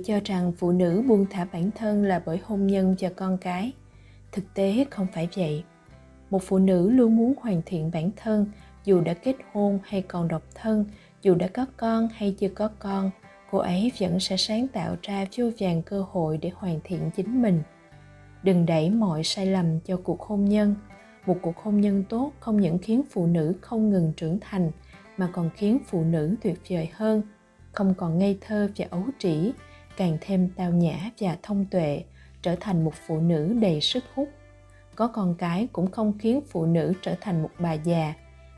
người cho rằng phụ nữ buông thả bản thân là bởi hôn nhân và con cái. Thực tế không phải vậy. Một phụ nữ luôn muốn hoàn thiện bản thân, dù đã kết hôn hay còn độc thân, dù đã có con hay chưa có con, cô ấy vẫn sẽ sáng tạo ra vô vàng cơ hội để hoàn thiện chính mình. Đừng đẩy mọi sai lầm cho cuộc hôn nhân. Một cuộc hôn nhân tốt không những khiến phụ nữ không ngừng trưởng thành, mà còn khiến phụ nữ tuyệt vời hơn, không còn ngây thơ và ấu trĩ càng thêm tao nhã và thông tuệ, trở thành một phụ nữ đầy sức hút. Có con cái cũng không khiến phụ nữ trở thành một bà già,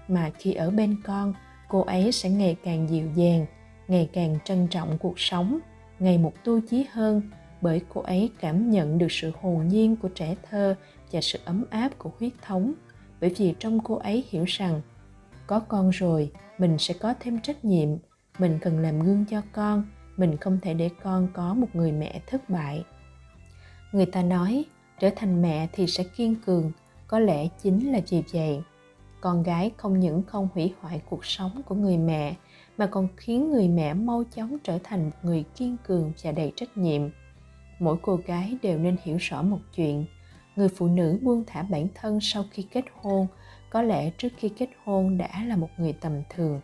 mà khi ở bên con, cô ấy sẽ ngày càng dịu dàng, ngày càng trân trọng cuộc sống, ngày một tu chí hơn, bởi cô ấy cảm nhận được sự hồn nhiên của trẻ thơ và sự ấm áp của huyết thống. Bởi vì trong cô ấy hiểu rằng, có con rồi, mình sẽ có thêm trách nhiệm, mình cần làm gương cho con mình không thể để con có một người mẹ thất bại. Người ta nói, trở thành mẹ thì sẽ kiên cường, có lẽ chính là vì vậy. Con gái không những không hủy hoại cuộc sống của người mẹ, mà còn khiến người mẹ mau chóng trở thành một người kiên cường và đầy trách nhiệm. Mỗi cô gái đều nên hiểu rõ một chuyện, người phụ nữ buông thả bản thân sau khi kết hôn, có lẽ trước khi kết hôn đã là một người tầm thường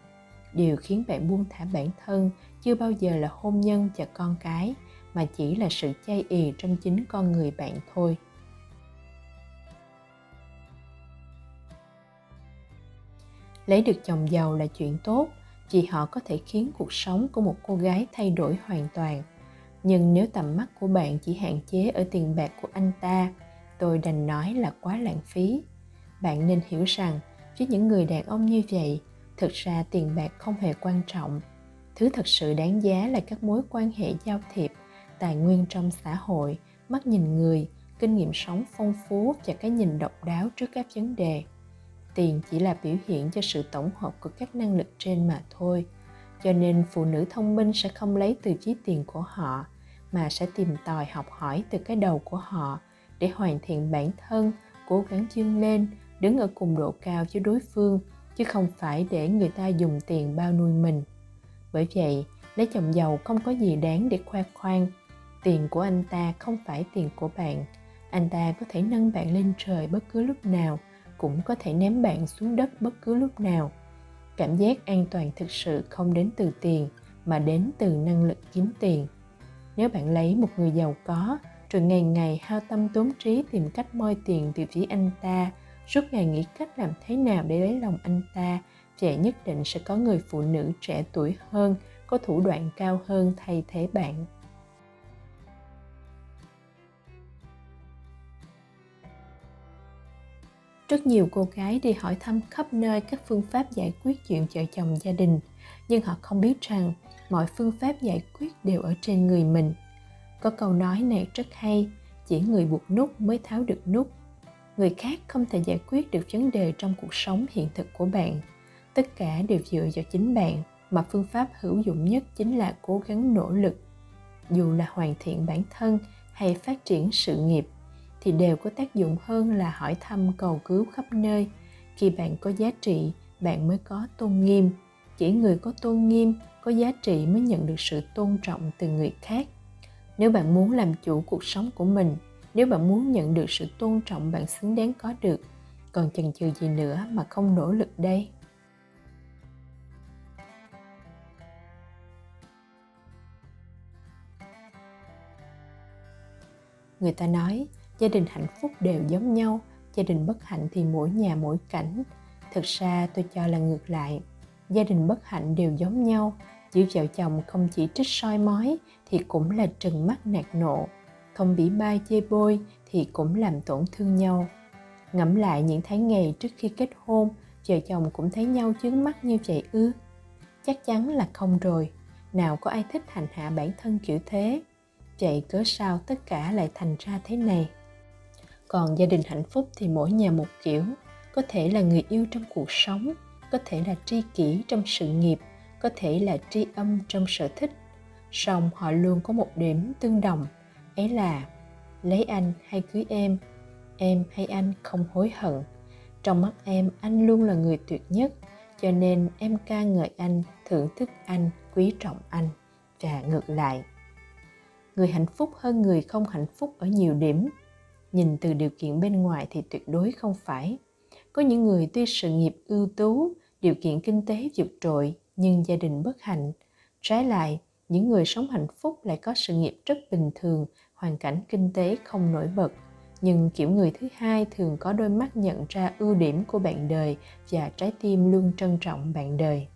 điều khiến bạn buông thả bản thân chưa bao giờ là hôn nhân và con cái, mà chỉ là sự chay ì trong chính con người bạn thôi. Lấy được chồng giàu là chuyện tốt, vì họ có thể khiến cuộc sống của một cô gái thay đổi hoàn toàn. Nhưng nếu tầm mắt của bạn chỉ hạn chế ở tiền bạc của anh ta, tôi đành nói là quá lãng phí. Bạn nên hiểu rằng, với những người đàn ông như vậy thực ra tiền bạc không hề quan trọng. Thứ thật sự đáng giá là các mối quan hệ giao thiệp, tài nguyên trong xã hội, mắt nhìn người, kinh nghiệm sống phong phú và cái nhìn độc đáo trước các vấn đề. Tiền chỉ là biểu hiện cho sự tổng hợp của các năng lực trên mà thôi. Cho nên phụ nữ thông minh sẽ không lấy từ trí tiền của họ, mà sẽ tìm tòi học hỏi từ cái đầu của họ để hoàn thiện bản thân, cố gắng vươn lên, đứng ở cùng độ cao với đối phương chứ không phải để người ta dùng tiền bao nuôi mình. Bởi vậy, lấy chồng giàu không có gì đáng để khoe khoang. Tiền của anh ta không phải tiền của bạn. Anh ta có thể nâng bạn lên trời bất cứ lúc nào, cũng có thể ném bạn xuống đất bất cứ lúc nào. Cảm giác an toàn thực sự không đến từ tiền, mà đến từ năng lực kiếm tiền. Nếu bạn lấy một người giàu có, rồi ngày ngày hao tâm tốn trí tìm cách moi tiền từ phía anh ta suốt ngày nghĩ cách làm thế nào để lấy lòng anh ta vậy nhất định sẽ có người phụ nữ trẻ tuổi hơn, có thủ đoạn cao hơn thay thế bạn. Rất nhiều cô gái đi hỏi thăm khắp nơi các phương pháp giải quyết chuyện vợ chồng gia đình, nhưng họ không biết rằng mọi phương pháp giải quyết đều ở trên người mình. Có câu nói này rất hay, chỉ người buộc nút mới tháo được nút người khác không thể giải quyết được vấn đề trong cuộc sống hiện thực của bạn. Tất cả đều dựa vào chính bạn, mà phương pháp hữu dụng nhất chính là cố gắng nỗ lực. Dù là hoàn thiện bản thân hay phát triển sự nghiệp, thì đều có tác dụng hơn là hỏi thăm cầu cứu khắp nơi. Khi bạn có giá trị, bạn mới có tôn nghiêm. Chỉ người có tôn nghiêm, có giá trị mới nhận được sự tôn trọng từ người khác. Nếu bạn muốn làm chủ cuộc sống của mình nếu bạn muốn nhận được sự tôn trọng bạn xứng đáng có được, còn chần chừ gì nữa mà không nỗ lực đây? Người ta nói, gia đình hạnh phúc đều giống nhau, gia đình bất hạnh thì mỗi nhà mỗi cảnh. Thực ra tôi cho là ngược lại, gia đình bất hạnh đều giống nhau giữa vợ chồng không chỉ trích soi mói thì cũng là trừng mắt nạt nộ không bị bai chê bôi thì cũng làm tổn thương nhau. Ngẫm lại những tháng ngày trước khi kết hôn, vợ chồng cũng thấy nhau chướng mắt như vậy ư? Chắc chắn là không rồi. Nào có ai thích hành hạ bản thân kiểu thế? Vậy cớ sao tất cả lại thành ra thế này? Còn gia đình hạnh phúc thì mỗi nhà một kiểu. Có thể là người yêu trong cuộc sống, có thể là tri kỷ trong sự nghiệp, có thể là tri âm trong sở thích. Song họ luôn có một điểm tương đồng ấy là, lấy anh hay cưới em em hay anh không hối hận. Trong mắt em, anh luôn là người tuyệt nhất, cho nên em ca ngợi anh, thưởng thức anh, quý trọng anh. Và ngược lại, người hạnh phúc hơn người không hạnh phúc ở nhiều điểm. Nhìn từ điều kiện bên ngoài thì tuyệt đối không phải. Có những người tuy sự nghiệp ưu tú, điều kiện kinh tế vượt trội, nhưng gia đình bất hạnh. Trái lại, những người sống hạnh phúc lại có sự nghiệp rất bình thường hoàn cảnh kinh tế không nổi bật. Nhưng kiểu người thứ hai thường có đôi mắt nhận ra ưu điểm của bạn đời và trái tim luôn trân trọng bạn đời.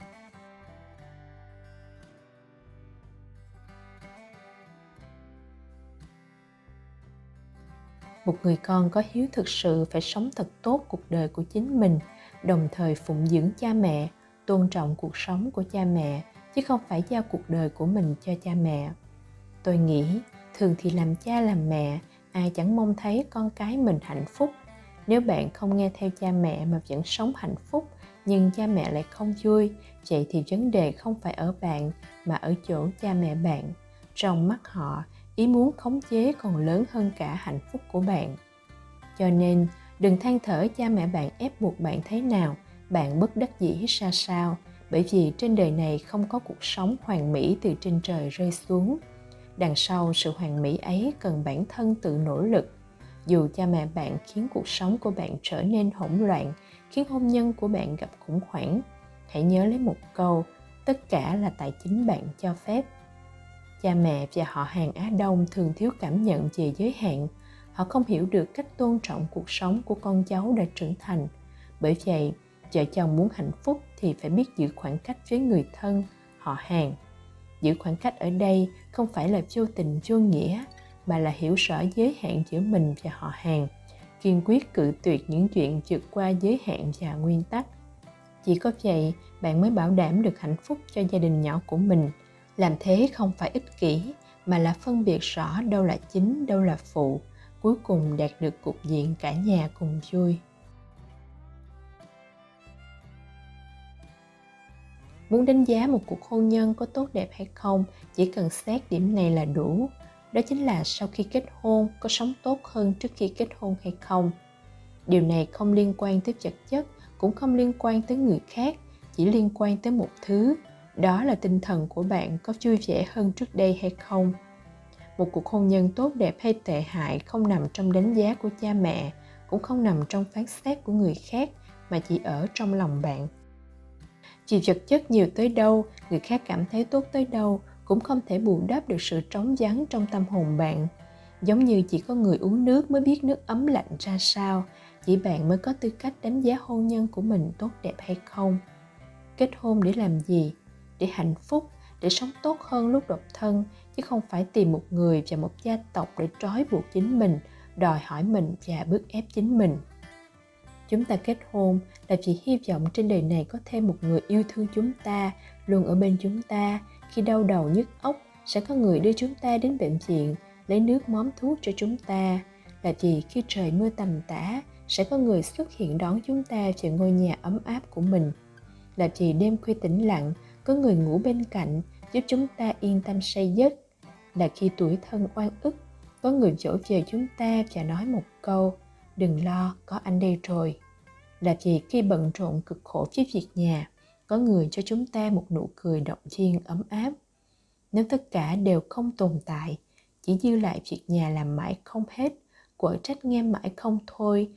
Một người con có hiếu thực sự phải sống thật tốt cuộc đời của chính mình, đồng thời phụng dưỡng cha mẹ, tôn trọng cuộc sống của cha mẹ, chứ không phải giao cuộc đời của mình cho cha mẹ. Tôi nghĩ thường thì làm cha làm mẹ, ai chẳng mong thấy con cái mình hạnh phúc. Nếu bạn không nghe theo cha mẹ mà vẫn sống hạnh phúc, nhưng cha mẹ lại không vui, vậy thì vấn đề không phải ở bạn, mà ở chỗ cha mẹ bạn. Trong mắt họ, ý muốn khống chế còn lớn hơn cả hạnh phúc của bạn. Cho nên, đừng than thở cha mẹ bạn ép buộc bạn thế nào, bạn bất đắc dĩ ra sao, bởi vì trên đời này không có cuộc sống hoàn mỹ từ trên trời rơi xuống đằng sau sự hoàn mỹ ấy cần bản thân tự nỗ lực. Dù cha mẹ bạn khiến cuộc sống của bạn trở nên hỗn loạn, khiến hôn nhân của bạn gặp khủng hoảng, hãy nhớ lấy một câu, tất cả là tại chính bạn cho phép. Cha mẹ và họ hàng á đông thường thiếu cảm nhận về giới hạn. Họ không hiểu được cách tôn trọng cuộc sống của con cháu đã trưởng thành. Bởi vậy, vợ chồng muốn hạnh phúc thì phải biết giữ khoảng cách với người thân, họ hàng giữ khoảng cách ở đây không phải là vô tình vô nghĩa, mà là hiểu rõ giới hạn giữa mình và họ hàng, kiên quyết cự tuyệt những chuyện vượt qua giới hạn và nguyên tắc. Chỉ có vậy, bạn mới bảo đảm được hạnh phúc cho gia đình nhỏ của mình. Làm thế không phải ích kỷ, mà là phân biệt rõ đâu là chính, đâu là phụ, cuối cùng đạt được cục diện cả nhà cùng vui. Muốn đánh giá một cuộc hôn nhân có tốt đẹp hay không, chỉ cần xét điểm này là đủ. Đó chính là sau khi kết hôn có sống tốt hơn trước khi kết hôn hay không. Điều này không liên quan tới vật chất, cũng không liên quan tới người khác, chỉ liên quan tới một thứ. Đó là tinh thần của bạn có vui vẻ hơn trước đây hay không. Một cuộc hôn nhân tốt đẹp hay tệ hại không nằm trong đánh giá của cha mẹ, cũng không nằm trong phán xét của người khác, mà chỉ ở trong lòng bạn chỉ vật chất nhiều tới đâu, người khác cảm thấy tốt tới đâu, cũng không thể bù đắp được sự trống vắng trong tâm hồn bạn. Giống như chỉ có người uống nước mới biết nước ấm lạnh ra sao, chỉ bạn mới có tư cách đánh giá hôn nhân của mình tốt đẹp hay không. Kết hôn để làm gì? Để hạnh phúc, để sống tốt hơn lúc độc thân, chứ không phải tìm một người và một gia tộc để trói buộc chính mình, đòi hỏi mình và bức ép chính mình chúng ta kết hôn là vì hy vọng trên đời này có thêm một người yêu thương chúng ta, luôn ở bên chúng ta. Khi đau đầu nhức óc, sẽ có người đưa chúng ta đến bệnh viện, lấy nước móm thuốc cho chúng ta. Là vì khi trời mưa tầm tã, sẽ có người xuất hiện đón chúng ta về ngôi nhà ấm áp của mình. Là vì đêm khuya tĩnh lặng, có người ngủ bên cạnh, giúp chúng ta yên tâm say giấc. Là khi tuổi thân oan ức, có người dỗ về chúng ta và nói một câu, đừng lo, có anh đây rồi là việc khi bận rộn cực khổ với việc nhà, có người cho chúng ta một nụ cười động viên ấm áp. Nếu tất cả đều không tồn tại, chỉ dư lại việc nhà làm mãi không hết, quở trách nghe mãi không thôi.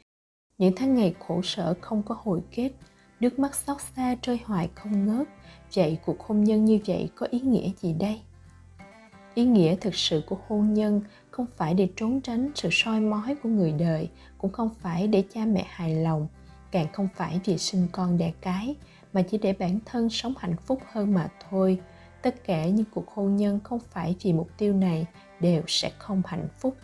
Những tháng ngày khổ sở không có hồi kết, nước mắt xót xa trôi hoài không ngớt. Vậy cuộc hôn nhân như vậy có ý nghĩa gì đây? Ý nghĩa thực sự của hôn nhân không phải để trốn tránh sự soi mói của người đời, cũng không phải để cha mẹ hài lòng càng không phải vì sinh con đẻ cái, mà chỉ để bản thân sống hạnh phúc hơn mà thôi. Tất cả những cuộc hôn nhân không phải vì mục tiêu này đều sẽ không hạnh phúc.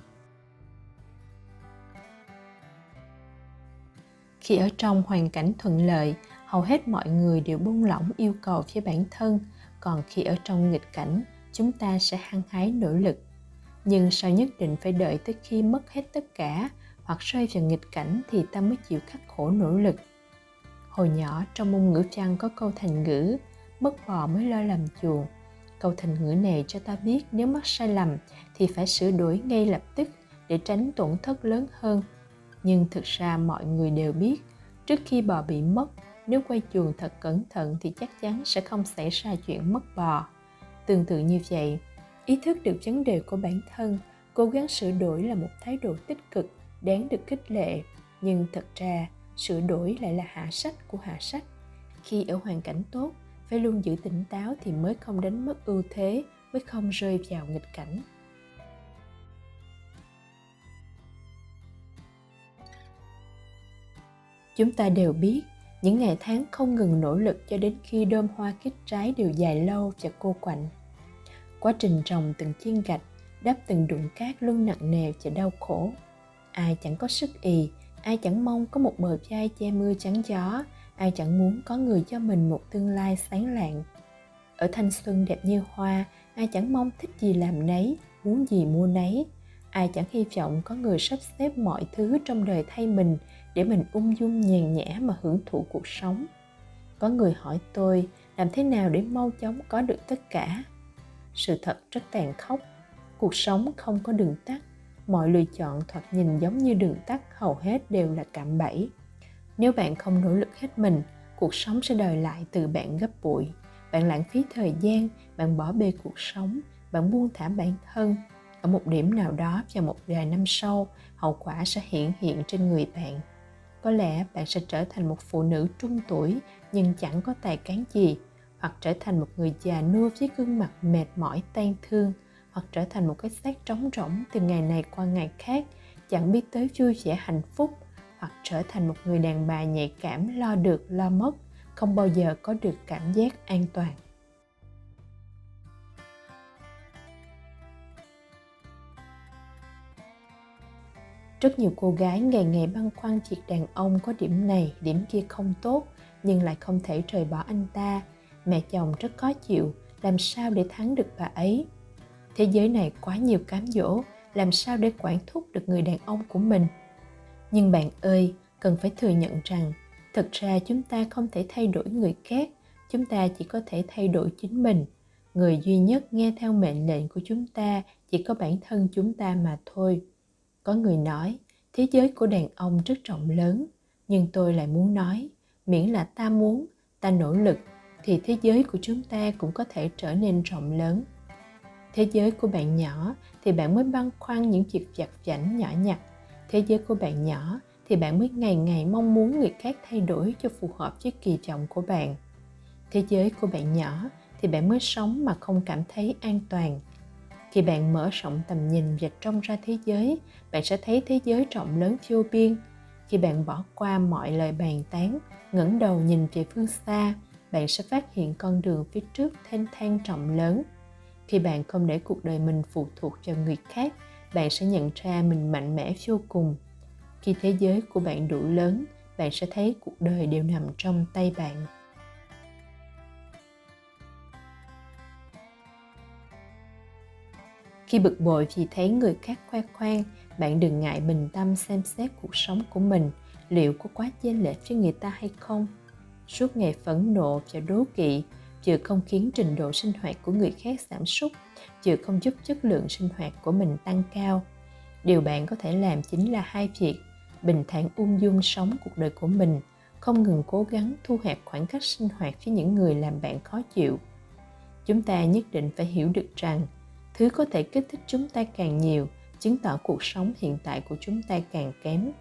Khi ở trong hoàn cảnh thuận lợi, hầu hết mọi người đều buông lỏng yêu cầu với bản thân, còn khi ở trong nghịch cảnh, chúng ta sẽ hăng hái nỗ lực. Nhưng sao nhất định phải đợi tới khi mất hết tất cả hoặc rơi vào nghịch cảnh thì ta mới chịu khắc khổ nỗ lực. Hồi nhỏ, trong môn ngữ văn có câu thành ngữ, mất bò mới lo làm chuồng. Câu thành ngữ này cho ta biết nếu mắc sai lầm thì phải sửa đổi ngay lập tức để tránh tổn thất lớn hơn. Nhưng thực ra mọi người đều biết, trước khi bò bị mất, nếu quay chuồng thật cẩn thận thì chắc chắn sẽ không xảy ra chuyện mất bò. Tương tự như vậy, ý thức được vấn đề của bản thân, cố gắng sửa đổi là một thái độ tích cực đáng được khích lệ. Nhưng thật ra, sửa đổi lại là hạ sách của hạ sách. Khi ở hoàn cảnh tốt, phải luôn giữ tỉnh táo thì mới không đánh mất ưu thế, mới không rơi vào nghịch cảnh. Chúng ta đều biết, những ngày tháng không ngừng nỗ lực cho đến khi đơm hoa kết trái đều dài lâu và cô quạnh. Quá trình trồng từng chiên gạch, đắp từng đụng cát luôn nặng nề và đau khổ ai chẳng có sức ì, ai chẳng mong có một bờ vai che mưa chắn gió, ai chẳng muốn có người cho mình một tương lai sáng lạng. Ở thanh xuân đẹp như hoa, ai chẳng mong thích gì làm nấy, muốn gì mua nấy. Ai chẳng hy vọng có người sắp xếp mọi thứ trong đời thay mình để mình ung dung nhàn nhã mà hưởng thụ cuộc sống. Có người hỏi tôi, làm thế nào để mau chóng có được tất cả? Sự thật rất tàn khốc, cuộc sống không có đường tắt mọi lựa chọn thoạt nhìn giống như đường tắt hầu hết đều là cạm bẫy. Nếu bạn không nỗ lực hết mình, cuộc sống sẽ đòi lại từ bạn gấp bụi bạn lãng phí thời gian, bạn bỏ bê cuộc sống, bạn buông thả bản thân. Ở một điểm nào đó và một vài năm sau, hậu quả sẽ hiện hiện trên người bạn. Có lẽ bạn sẽ trở thành một phụ nữ trung tuổi, nhưng chẳng có tài cán gì, hoặc trở thành một người già nua với gương mặt mệt mỏi tan thương hoặc trở thành một cái xác trống rỗng từ ngày này qua ngày khác, chẳng biết tới vui vẻ, hạnh phúc, hoặc trở thành một người đàn bà nhạy cảm, lo được, lo mất, không bao giờ có được cảm giác an toàn. Rất nhiều cô gái ngày ngày băn khoăn việc đàn ông có điểm này, điểm kia không tốt, nhưng lại không thể rời bỏ anh ta. Mẹ chồng rất khó chịu, làm sao để thắng được bà ấy? Thế giới này quá nhiều cám dỗ, làm sao để quản thúc được người đàn ông của mình? Nhưng bạn ơi, cần phải thừa nhận rằng thực ra chúng ta không thể thay đổi người khác, chúng ta chỉ có thể thay đổi chính mình. Người duy nhất nghe theo mệnh lệnh của chúng ta chỉ có bản thân chúng ta mà thôi. Có người nói, thế giới của đàn ông rất rộng lớn. Nhưng tôi lại muốn nói, miễn là ta muốn, ta nỗ lực, thì thế giới của chúng ta cũng có thể trở nên rộng lớn thế giới của bạn nhỏ thì bạn mới băn khoăn những chuyện vặt vảnh nhỏ nhặt. Thế giới của bạn nhỏ thì bạn mới ngày ngày mong muốn người khác thay đổi cho phù hợp với kỳ vọng của bạn. Thế giới của bạn nhỏ thì bạn mới sống mà không cảm thấy an toàn. Khi bạn mở rộng tầm nhìn và trông ra thế giới, bạn sẽ thấy thế giới rộng lớn vô biên. Khi bạn bỏ qua mọi lời bàn tán, ngẩng đầu nhìn về phương xa, bạn sẽ phát hiện con đường phía trước thênh thang rộng lớn khi bạn không để cuộc đời mình phụ thuộc vào người khác, bạn sẽ nhận ra mình mạnh mẽ vô cùng. Khi thế giới của bạn đủ lớn, bạn sẽ thấy cuộc đời đều nằm trong tay bạn. Khi bực bội vì thấy người khác khoe khoang, bạn đừng ngại bình tâm xem xét cuộc sống của mình, liệu có quá chênh lệch với người ta hay không. Suốt ngày phẫn nộ và đố kỵ vừa không khiến trình độ sinh hoạt của người khác giảm sút vừa không giúp chất lượng sinh hoạt của mình tăng cao. Điều bạn có thể làm chính là hai việc. Bình thản ung dung sống cuộc đời của mình, không ngừng cố gắng thu hẹp khoảng cách sinh hoạt với những người làm bạn khó chịu. Chúng ta nhất định phải hiểu được rằng, thứ có thể kích thích chúng ta càng nhiều, chứng tỏ cuộc sống hiện tại của chúng ta càng kém.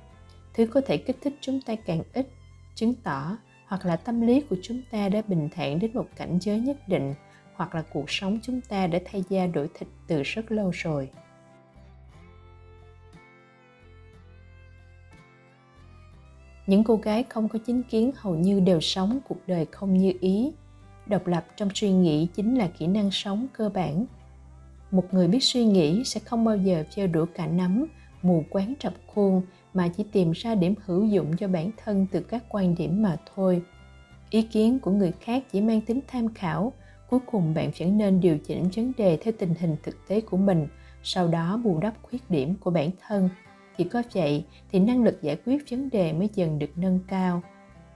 Thứ có thể kích thích chúng ta càng ít, chứng tỏ hoặc là tâm lý của chúng ta đã bình thản đến một cảnh giới nhất định, hoặc là cuộc sống chúng ta đã thay da đổi thịt từ rất lâu rồi. Những cô gái không có chính kiến hầu như đều sống cuộc đời không như ý. Độc lập trong suy nghĩ chính là kỹ năng sống cơ bản. Một người biết suy nghĩ sẽ không bao giờ chơi đũa cả nắm, mù quáng trập khuôn mà chỉ tìm ra điểm hữu dụng cho bản thân từ các quan điểm mà thôi. Ý kiến của người khác chỉ mang tính tham khảo, cuối cùng bạn vẫn nên điều chỉnh vấn đề theo tình hình thực tế của mình, sau đó bù đắp khuyết điểm của bản thân. Chỉ có vậy, thì năng lực giải quyết vấn đề mới dần được nâng cao.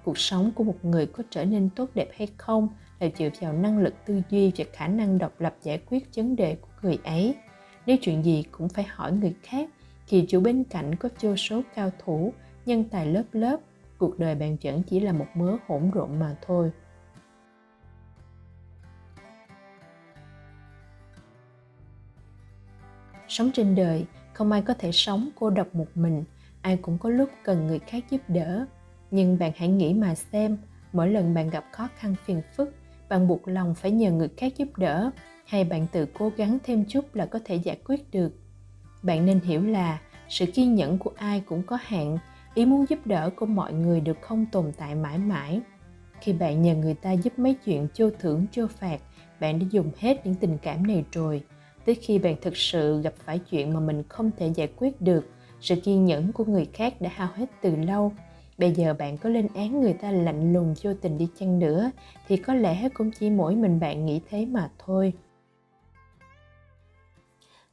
Cuộc sống của một người có trở nên tốt đẹp hay không là dựa vào năng lực tư duy và khả năng độc lập giải quyết vấn đề của người ấy. Nếu chuyện gì cũng phải hỏi người khác thì chủ bên cạnh có vô số cao thủ, nhân tài lớp lớp, cuộc đời bạn vẫn chỉ là một mớ hỗn độn mà thôi. Sống trên đời, không ai có thể sống cô độc một mình, ai cũng có lúc cần người khác giúp đỡ. Nhưng bạn hãy nghĩ mà xem, mỗi lần bạn gặp khó khăn phiền phức, bạn buộc lòng phải nhờ người khác giúp đỡ. Hay bạn tự cố gắng thêm chút là có thể giải quyết được bạn nên hiểu là sự kiên nhẫn của ai cũng có hạn. Ý muốn giúp đỡ của mọi người được không tồn tại mãi mãi. Khi bạn nhờ người ta giúp mấy chuyện chô thưởng chô phạt, bạn đã dùng hết những tình cảm này rồi. Tới khi bạn thực sự gặp phải chuyện mà mình không thể giải quyết được, sự kiên nhẫn của người khác đã hao hết từ lâu. Bây giờ bạn có lên án người ta lạnh lùng vô tình đi chăng nữa, thì có lẽ cũng chỉ mỗi mình bạn nghĩ thế mà thôi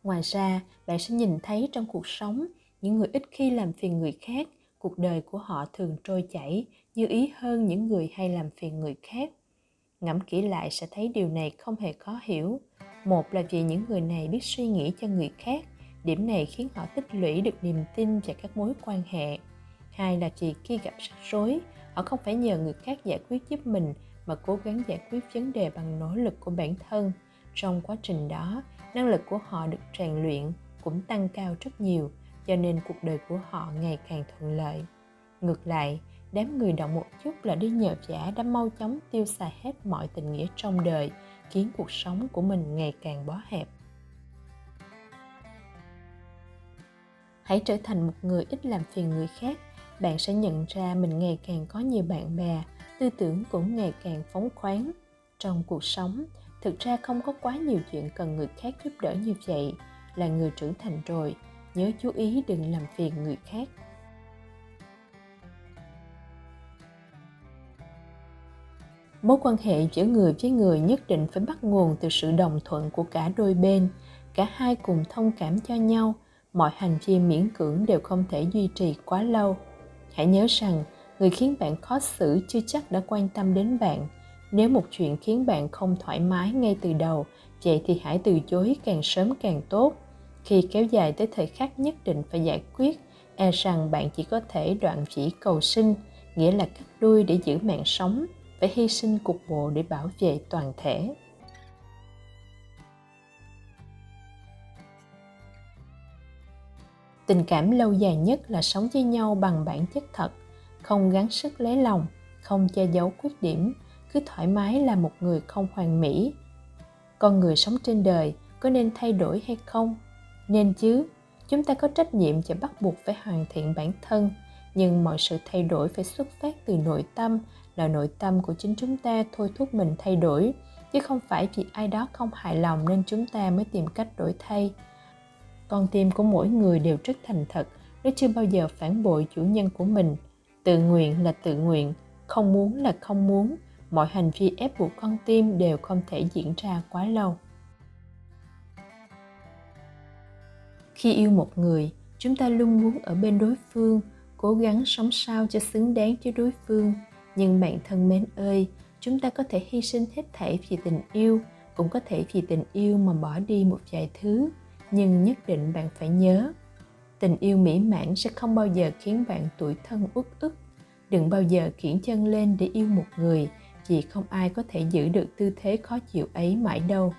ngoài ra, bạn sẽ nhìn thấy trong cuộc sống, những người ít khi làm phiền người khác, cuộc đời của họ thường trôi chảy như ý hơn những người hay làm phiền người khác. Ngẫm kỹ lại sẽ thấy điều này không hề khó hiểu. Một là vì những người này biết suy nghĩ cho người khác, điểm này khiến họ tích lũy được niềm tin và các mối quan hệ. Hai là vì khi gặp rắc rối, họ không phải nhờ người khác giải quyết giúp mình, mà cố gắng giải quyết vấn đề bằng nỗ lực của bản thân. Trong quá trình đó năng lực của họ được rèn luyện cũng tăng cao rất nhiều, cho nên cuộc đời của họ ngày càng thuận lợi. Ngược lại, đám người động một chút là đi nhờ giả đã mau chóng tiêu xài hết mọi tình nghĩa trong đời, khiến cuộc sống của mình ngày càng bó hẹp. Hãy trở thành một người ít làm phiền người khác, bạn sẽ nhận ra mình ngày càng có nhiều bạn bè, tư tưởng cũng ngày càng phóng khoáng. Trong cuộc sống thực ra không có quá nhiều chuyện cần người khác giúp đỡ như vậy. Là người trưởng thành rồi, nhớ chú ý đừng làm phiền người khác. Mối quan hệ giữa người với người nhất định phải bắt nguồn từ sự đồng thuận của cả đôi bên. Cả hai cùng thông cảm cho nhau. Mọi hành vi miễn cưỡng đều không thể duy trì quá lâu. Hãy nhớ rằng, người khiến bạn khó xử chưa chắc đã quan tâm đến bạn nếu một chuyện khiến bạn không thoải mái ngay từ đầu, vậy thì hãy từ chối càng sớm càng tốt. Khi kéo dài tới thời khắc nhất định phải giải quyết e rằng bạn chỉ có thể đoạn chỉ cầu sinh nghĩa là cắt đuôi để giữ mạng sống phải hy sinh cục bộ để bảo vệ toàn thể. Tình cảm lâu dài nhất là sống với nhau bằng bản chất thật, không gắng sức lấy lòng, không che giấu khuyết điểm cứ thoải mái là một người không hoàn mỹ. Con người sống trên đời có nên thay đổi hay không? Nên chứ, chúng ta có trách nhiệm và bắt buộc phải hoàn thiện bản thân. Nhưng mọi sự thay đổi phải xuất phát từ nội tâm, là nội tâm của chính chúng ta thôi thúc mình thay đổi. Chứ không phải vì ai đó không hài lòng nên chúng ta mới tìm cách đổi thay. Con tim của mỗi người đều rất thành thật, nó chưa bao giờ phản bội chủ nhân của mình. Tự nguyện là tự nguyện, không muốn là không muốn mọi hành vi ép buộc con tim đều không thể diễn ra quá lâu. Khi yêu một người, chúng ta luôn muốn ở bên đối phương, cố gắng sống sao cho xứng đáng với đối phương. Nhưng bạn thân mến ơi, chúng ta có thể hy sinh hết thảy vì tình yêu, cũng có thể vì tình yêu mà bỏ đi một vài thứ. Nhưng nhất định bạn phải nhớ, tình yêu mỹ mãn sẽ không bao giờ khiến bạn tuổi thân uất ức. Đừng bao giờ khiển chân lên để yêu một người chị không ai có thể giữ được tư thế khó chịu ấy mãi đâu.